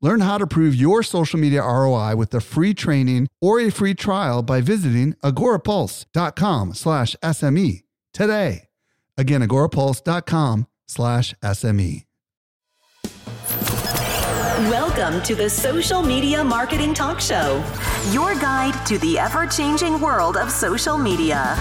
Learn how to prove your social media ROI with a free training or a free trial by visiting agorapulse.com slash SME today. Again, agorapulse.com slash SME. Welcome to the Social Media Marketing Talk Show, your guide to the ever changing world of social media.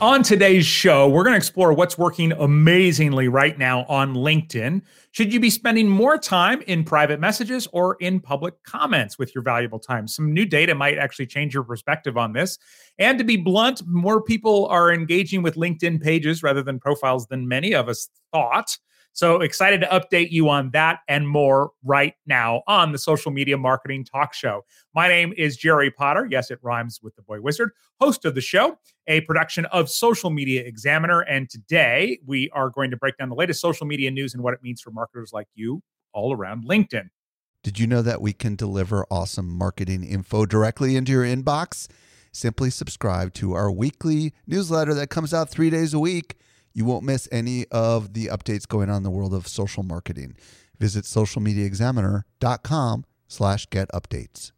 On today's show, we're going to explore what's working amazingly right now on LinkedIn. Should you be spending more time in private messages or in public comments with your valuable time? Some new data might actually change your perspective on this. And to be blunt, more people are engaging with LinkedIn pages rather than profiles than many of us thought. So excited to update you on that and more right now on the Social Media Marketing Talk Show. My name is Jerry Potter. Yes, it rhymes with the Boy Wizard, host of the show, a production of Social Media Examiner. And today we are going to break down the latest social media news and what it means for marketers like you all around LinkedIn. Did you know that we can deliver awesome marketing info directly into your inbox? Simply subscribe to our weekly newsletter that comes out three days a week. You won't miss any of the updates going on in the world of social marketing. Visit socialmediaexaminer.com slash get updates.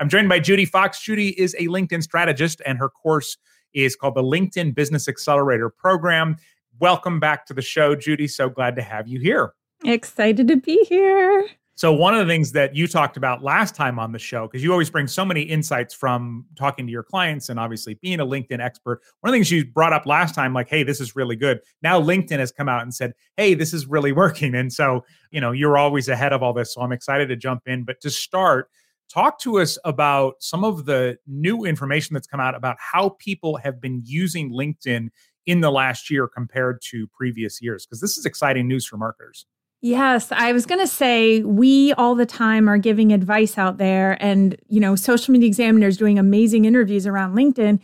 I'm joined by Judi Fox. Judi is a LinkedIn strategist, and her course is called the LinkedIn Business Accelerator Program. Welcome back to the show, Judi. So glad to have you here. Excited to be here. So, one of the things that you talked about last time on the show, because you always bring so many insights from talking to your clients and obviously being a LinkedIn expert, one of the things you brought up last time, like, hey, this is really good. Now, LinkedIn has come out and said, hey, this is really working. And so, you know, you're always ahead of all this. So, I'm excited to jump in. But to start, talk to us about some of the new information that's come out about how people have been using LinkedIn in the last year compared to previous years, because this is exciting news for marketers. Yes, I was going to say we all the time are giving advice out there and you know social media examiners doing amazing interviews around LinkedIn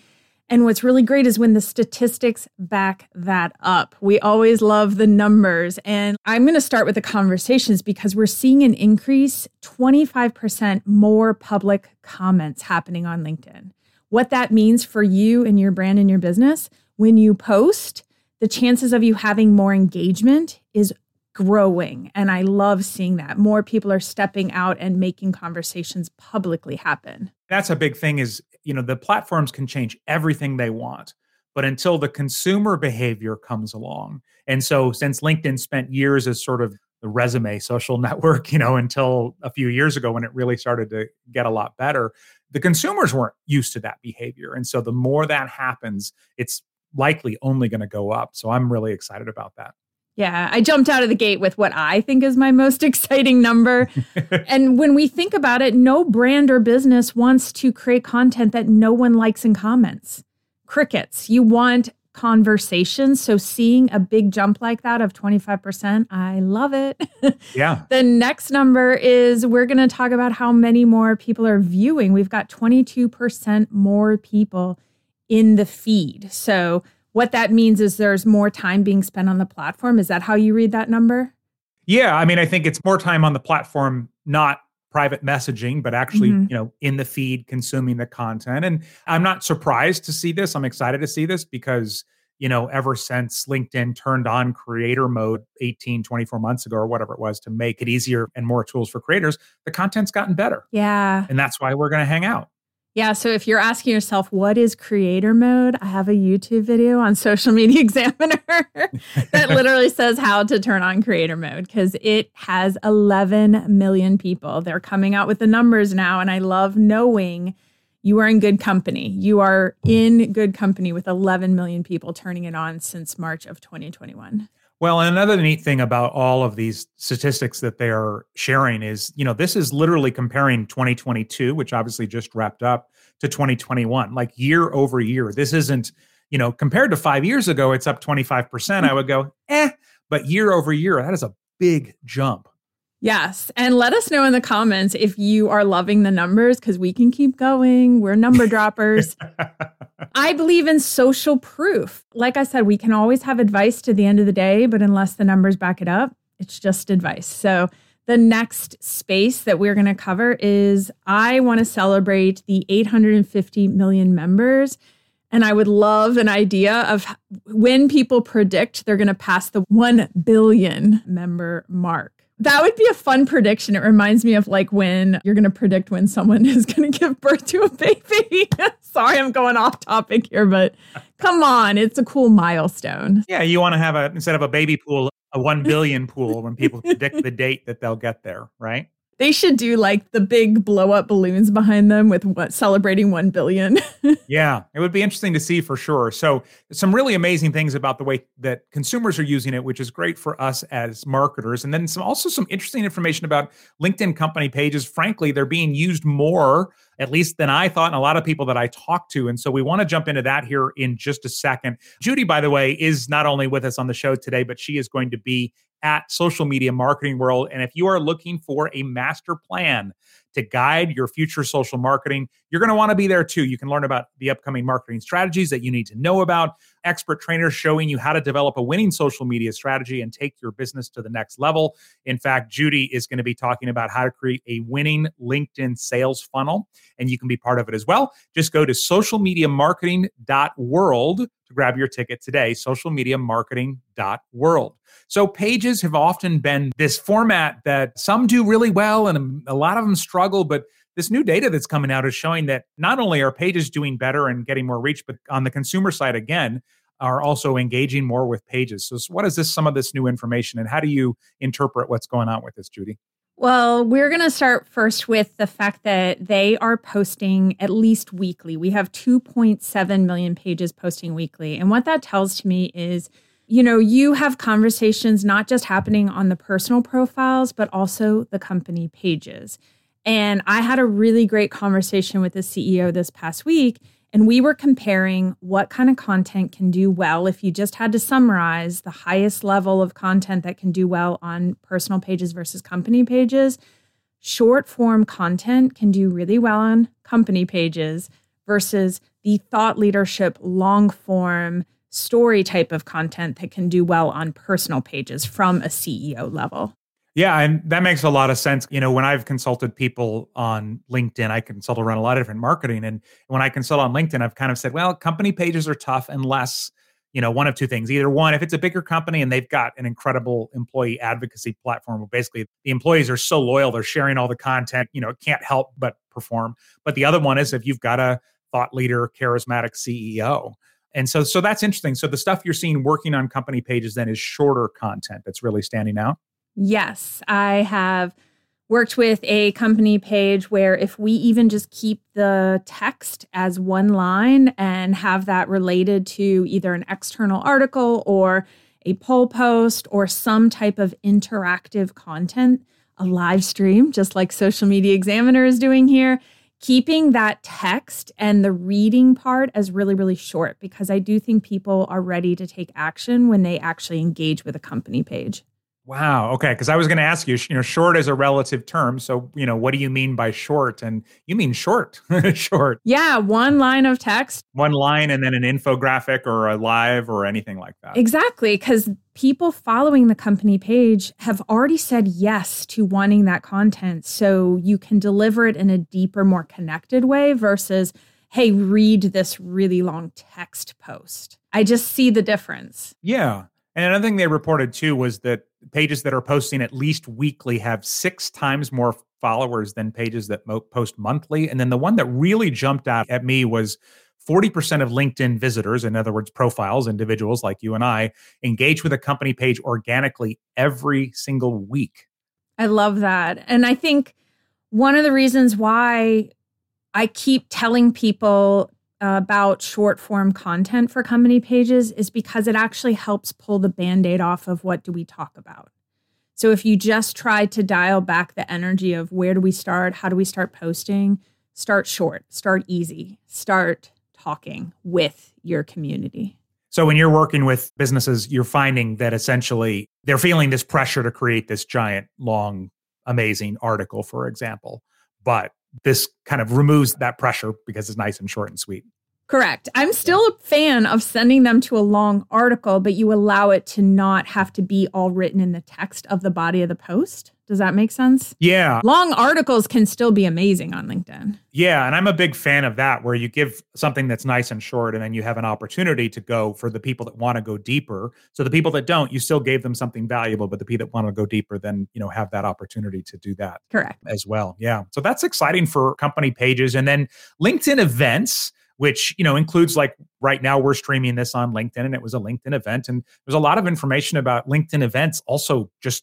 and what's really great is when the statistics back that up. We always love the numbers and I'm going to start with the conversations because we're seeing an increase 25% more public comments happening on LinkedIn. What that means for you and your brand and your business when you post the chances of you having more engagement is growing. And I love seeing that. More people are stepping out and making conversations publicly happen. That's a big thing is, you know, the platforms can change everything they want, but until the consumer behavior comes along. And so since LinkedIn spent years as sort of the resume social network, you know, until a few years ago when it really started to get a lot better, the consumers weren't used to that behavior. And so the more that happens, it's likely only going to go up. So I'm really excited about that. Yeah, I jumped out of the gate with what I think is my most exciting number. and when we think about it, no brand or business wants to create content that no one likes and comments. Crickets. You want conversations. So seeing a big jump like that of 25%, I love it. Yeah. the next number is we're going to talk about how many more people are viewing. We've got 22% more people in the feed. So what that means is there's more time being spent on the platform. Is that how you read that number? Yeah, I mean, I think it's more time on the platform, not private messaging, but actually, mm-hmm. you know, in the feed consuming the content. And I'm not surprised to see this. I'm excited to see this because, you know, ever since LinkedIn turned on creator mode 18, 24 months ago or whatever it was to make it easier and more tools for creators, the content's gotten better. Yeah. And that's why we're going to hang out. Yeah. So if you're asking yourself, what is creator mode? I have a YouTube video on Social Media Examiner that literally says how to turn on creator mode because it has 11 million people. They're coming out with the numbers now. And I love knowing you are in good company. You are in good company with 11 million people turning it on since March of 2021. Well, another neat thing about all of these statistics that they are sharing is, you know, this is literally comparing 2022, which obviously just wrapped up, to 2021, like year over year. This isn't, you know, compared to five years ago, it's up 25%. I would go, eh, but year over year, that is a big jump. Yes. And let us know in the comments if you are loving the numbers because we can keep going. We're number droppers. I believe in social proof. Like I said, we can always have advice to the end of the day, but unless the numbers back it up, it's just advice. So, the next space that we're going to cover is I want to celebrate the 850 million members. And I would love an idea of when people predict they're going to pass the 1 billion member mark. That would be a fun prediction. It reminds me of like when you're going to predict when someone is going to give birth to a baby. Sorry, I'm going off topic here, but come on, it's a cool milestone. Yeah, you want to have a instead of a baby pool, a 1 billion pool when people predict the date that they'll get there, right? They should do like the big blow up balloons behind them with what celebrating 1 billion. yeah, it would be interesting to see for sure. So, some really amazing things about the way that consumers are using it, which is great for us as marketers. And then some also some interesting information about LinkedIn company pages. Frankly, they're being used more at least than I thought, and a lot of people that I talked to. And so we want to jump into that here in just a second. Judi, by the way, is not only with us on the show today, but she is going to be at Social Media Marketing World. And if you are looking for a master plan to guide your future social marketing, you're going to want to be there too. You can learn about the upcoming marketing strategies that you need to know about, expert trainers showing you how to develop a winning social media strategy and take your business to the next level. In fact, Judi is going to be talking about how to create a winning LinkedIn sales funnel, and you can be part of it as well. Just go to socialmediamarketing.world to grab your ticket today, socialmediamarketing.world. So, pages have often been this format that some do really well and a lot of them struggle, but this new data that's coming out is showing that not only are pages doing better and getting more reach, but on the consumer side, again, are also engaging more with pages. So, what is this, some of this new information, and how do you interpret what's going on with this, Judi? Well, we're going to start first with the fact that they are posting at least weekly. We have 2.7 million pages posting weekly. And what that tells to me is, you know, you have conversations not just happening on the personal profiles, but also the company pages. And I had a really great conversation with the CEO this past week. And we were comparing what kind of content can do well if you just had to summarize the highest level of content that can do well on personal pages versus company pages. Short form content can do really well on company pages versus the thought leadership, long form, story type of content that can do well on personal pages from a CEO level. Yeah, and that makes a lot of sense. You know, when I've consulted people on LinkedIn, I consult around a lot of different marketing. And when I consult on LinkedIn, I've kind of said, well, company pages are tough unless, you know, one of two things. Either one, if it's a bigger company and they've got an incredible employee advocacy platform where basically the employees are so loyal, they're sharing all the content, you know, it can't help but perform. But the other one is if you've got a thought leader, charismatic CEO. And so so that's interesting. So the stuff you're seeing working on company pages then is shorter content that's really standing out. Yes, I have worked with a company page where if we even just keep the text as one line and have that related to either an external article or a poll post or some type of interactive content, a live stream, just like Social Media Examiner is doing here, keeping that text and the reading part as really, really short because I do think people are ready to take action when they actually engage with a company page. Wow. Okay. Because I was going to ask you, you know, short is a relative term. So, you know, what do you mean by short? And you mean short, short. Yeah. One line of text. One line and then an infographic or a live or anything like that. Exactly. Because people following the company page have already said yes to wanting that content. So you can deliver it in a deeper, more connected way versus, hey, read this really long text post. I just see the difference. Yeah. And another thing they reported too was that pages that are posting at least weekly have six times more followers than pages that mo- post monthly. And then the one that really jumped out at me was 40% of LinkedIn visitors, in other words, profiles, individuals like you and I, engage with a company page organically every single week. I love that. And I think one of the reasons why I keep telling people about short form content for company pages is because it actually helps pull the band aid off of what do we talk about. So if you just try to dial back the energy of where do we start, how do we start posting, start short, start easy, start talking with your community. So when you're working with businesses, you're finding that essentially they're feeling this pressure to create this giant long amazing article, for example. But this kind of removes that pressure because it's nice and short and sweet. Correct. I'm still a fan of sending them to a long article, but you allow it to not have to be all written in the text of the body of the post. Does that make sense? Yeah. Long articles can still be amazing on LinkedIn. Yeah. And I'm a big fan of that, where you give something that's nice and short, and then you have an opportunity to go for the people that want to go deeper. So the people that don't, you still gave them something valuable, but the people that want to go deeper then, you know, have that opportunity to do that. Correct. As well. Yeah. So that's exciting for company pages. And then LinkedIn events which you know includes like right now we're streaming this on linkedin and it was a linkedin event and there's a lot of information about linkedin events also just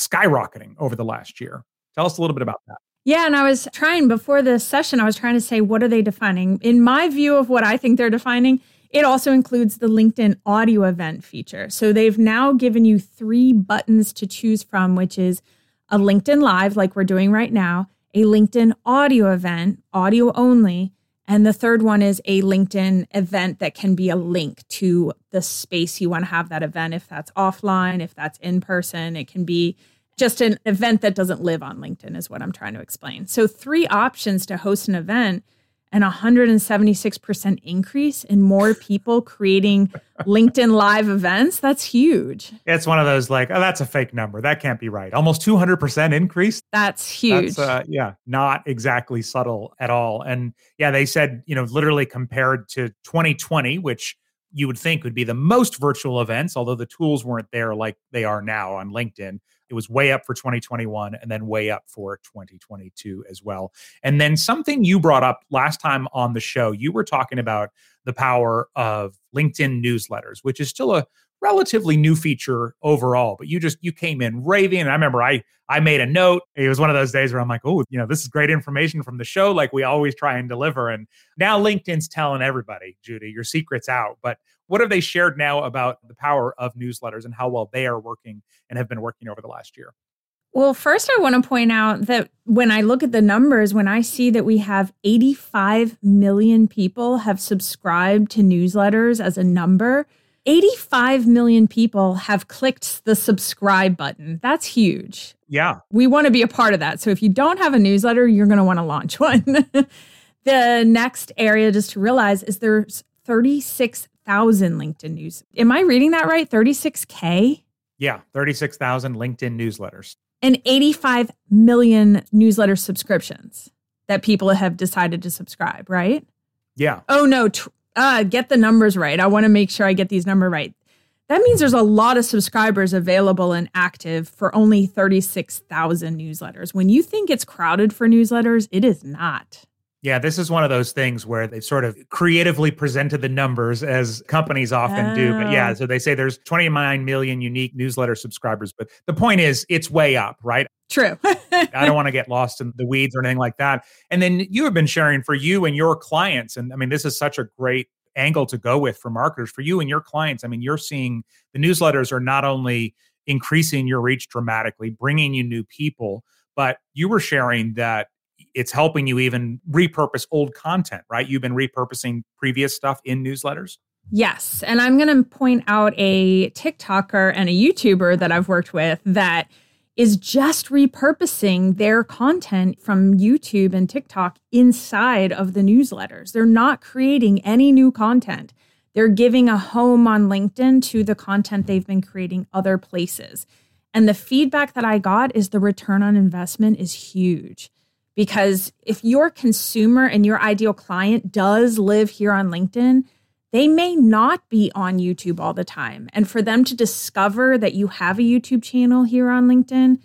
skyrocketing over the last year. Tell us a little bit about that. Yeah, and I was trying before this session, I was trying to say, what are they defining? In my view of what I think they're defining, it also includes the LinkedIn audio event feature. So they've now given you three buttons to choose from, which is a LinkedIn Live, like we're doing right now, a LinkedIn audio event, audio only, and the third one is a LinkedIn event that can be a link to the space you want to have that event. If that's offline, if that's in person, it can be just an event that doesn't live on LinkedIn, is what I'm trying to explain. So, three options to host an event and 176% increase in more people creating LinkedIn live events. That's huge. It's one of those like, oh, that's a fake number. That can't be right. Almost 200% increase. That's huge. That's, uh, yeah, not exactly subtle at all. And yeah, they said, you know, literally compared to 2020, which you would think would be the most virtual events, although the tools weren't there like they are now on LinkedIn. It was way up for 2021 and then way up for 2022 as well. And then something you brought up last time on the show, you were talking about the power of LinkedIn newsletters, which is still a relatively new feature overall but you just you came in raving. And i remember i i made a note. It was one of those days where i'm like oh you know this is great information from the show. Like we always try and deliver. And now linkedin's telling everybody Judi your secret's out. But what have they shared now about the power of newsletters and how well they are working and have been working over the last year? Well, first, I want to point out that when I look at the numbers, when I see that we have 85 million people have subscribed to newsletters as a number, 85 million people have clicked the subscribe button. That's huge. Yeah. We want to be a part of that. So if you don't have a newsletter, you're going to want to launch one. the next area just to realize is there's 36 thousand LinkedIn news. Am I reading that right? 36K? Yeah, 36,000 LinkedIn newsletters. And 85 million newsletter subscriptions that people have decided to subscribe, right? Yeah. Oh, no. Tr- uh, get the numbers right. I want to make sure I get these numbers right. That means there's a lot of subscribers available and active for only 36,000 newsletters. When you think it's crowded for newsletters, it is not. Yeah, this is one of those things where they've sort of creatively presented the numbers as companies often oh. do. But yeah, oh. so they say there's 29 million unique newsletter subscribers. But the point is, it's way up, right? True. I don't want to get lost in the weeds or anything like that. And then you have been sharing for you and your clients. And I mean, this is such a great angle to go with for marketers, for you and your clients. I mean, you're seeing the newsletters are not only increasing your reach dramatically, bringing you new people, but you were sharing that it's helping you even repurpose old content, right? You've been repurposing previous stuff in newsletters. Yes. And I'm going to point out a TikToker and a YouTuber that I've worked with that is just repurposing their content from YouTube and TikTok inside of the newsletters. They're not creating any new content. They're giving a home on LinkedIn to the content they've been creating other places. And the feedback that I got is the return on investment is huge. Because if your consumer and your ideal client does live here on LinkedIn, they may not be on YouTube all the time. And for them to discover that you have a YouTube channel here on LinkedIn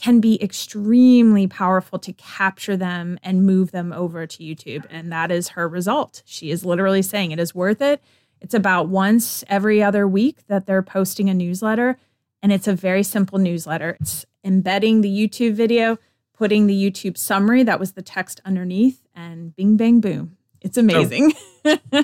can be extremely powerful to capture them and move them over to YouTube. And that is her result. She is literally saying it is worth it. It's about once every other week that they're posting a newsletter. And it's a very simple newsletter. It's embedding the YouTube video putting the YouTube summary, that was the text underneath, and bing, bang, boom. It's amazing. So,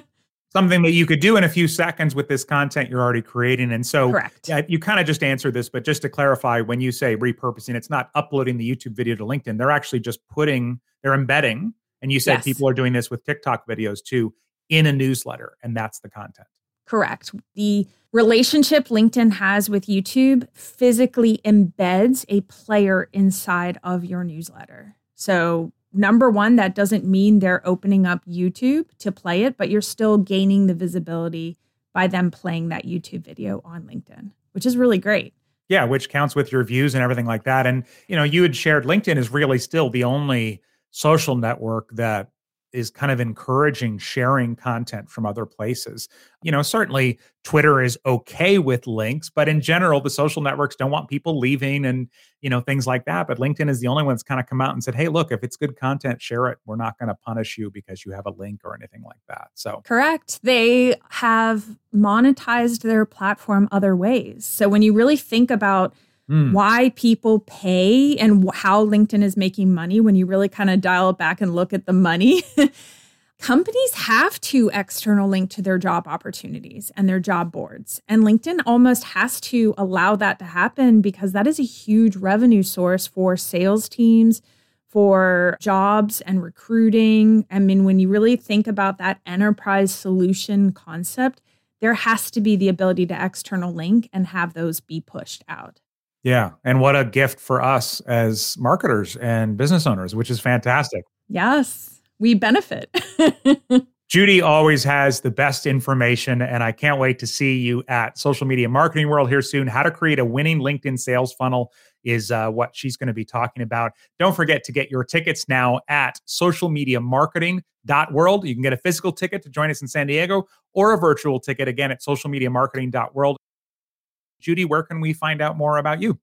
something that you could do in a few seconds with this content you're already creating. And so Correct. Yeah, you kind of just answered this, but just to clarify, when you say repurposing, it's not uploading the YouTube video to LinkedIn. They're actually just putting, they're embedding, and you said yes. people are doing this with TikTok videos too, in a newsletter, and that's the content. Correct. The relationship LinkedIn has with YouTube physically embeds a player inside of your newsletter. So, number one, that doesn't mean they're opening up YouTube to play it, but you're still gaining the visibility by them playing that YouTube video on LinkedIn, which is really great. Yeah, which counts with your views and everything like that. And, you know, you had shared LinkedIn is really still the only social network that is kind of encouraging sharing content from other places. You know, certainly Twitter is okay with links, but in general, the social networks don't want people leaving and, you know, things like that. But LinkedIn is the only one that's kind of come out and said, hey, look, if it's good content, share it. We're not going to punish you because you have a link or anything like that. So, correct. They have monetized their platform other ways. So when you really think about, mm. why people pay and how LinkedIn is making money when you really kind of dial it back and look at the money. Companies have to external link to their job opportunities and their job boards. And LinkedIn almost has to allow that to happen because that is a huge revenue source for sales teams, for jobs and recruiting. I mean, when you really think about that enterprise solution concept, there has to be the ability to external link and have those be pushed out. Yeah. And what a gift for us as marketers and business owners, which is fantastic. Yes, we benefit. Judi always has the best information, and I can't wait to see you at Social Media Marketing World here soon. How to create a winning LinkedIn sales funnel is uh, what she's going to be talking about. Don't forget to get your tickets now at socialmediamarketing.world. You can get a physical ticket to join us in San Diego or a virtual ticket again at socialmediamarketing.world. Judi, where can we find out more about you?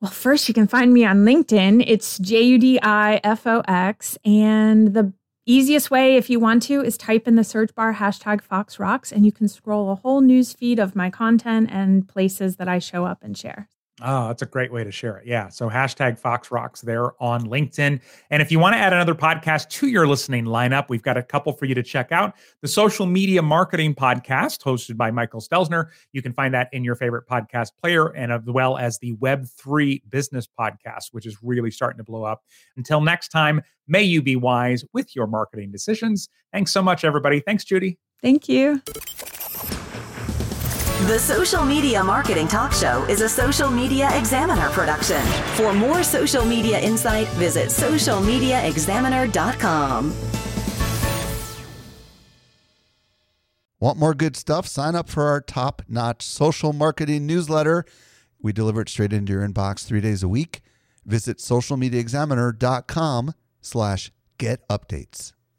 Well, first, you can find me on LinkedIn. It's J U D I F O X. And the easiest way, if you want to, is type in the search bar hashtag Fox Rocks, and you can scroll a whole news feed of my content and places that I show up and share. Oh, that's a great way to share it. Yeah. So hashtag Fox Rocks there on LinkedIn. And if you want to add another podcast to your listening lineup, we've got a couple for you to check out. The Social Media Marketing Podcast, hosted by Michael Stelzner. You can find that in your favorite podcast player, and as well as the Web3 Business Podcast, which is really starting to blow up. Until next time, may you be wise with your marketing decisions. Thanks so much, everybody. Thanks, Judi. Thank you. The Social Media Marketing Talk Show is a Social Media Examiner production. For more social media insight, visit socialmediaexaminer.com. Want more good stuff? Sign up for our top-notch social marketing newsletter. We deliver it straight into your inbox three days a week. Visit socialmediaexaminer.com slash get updates.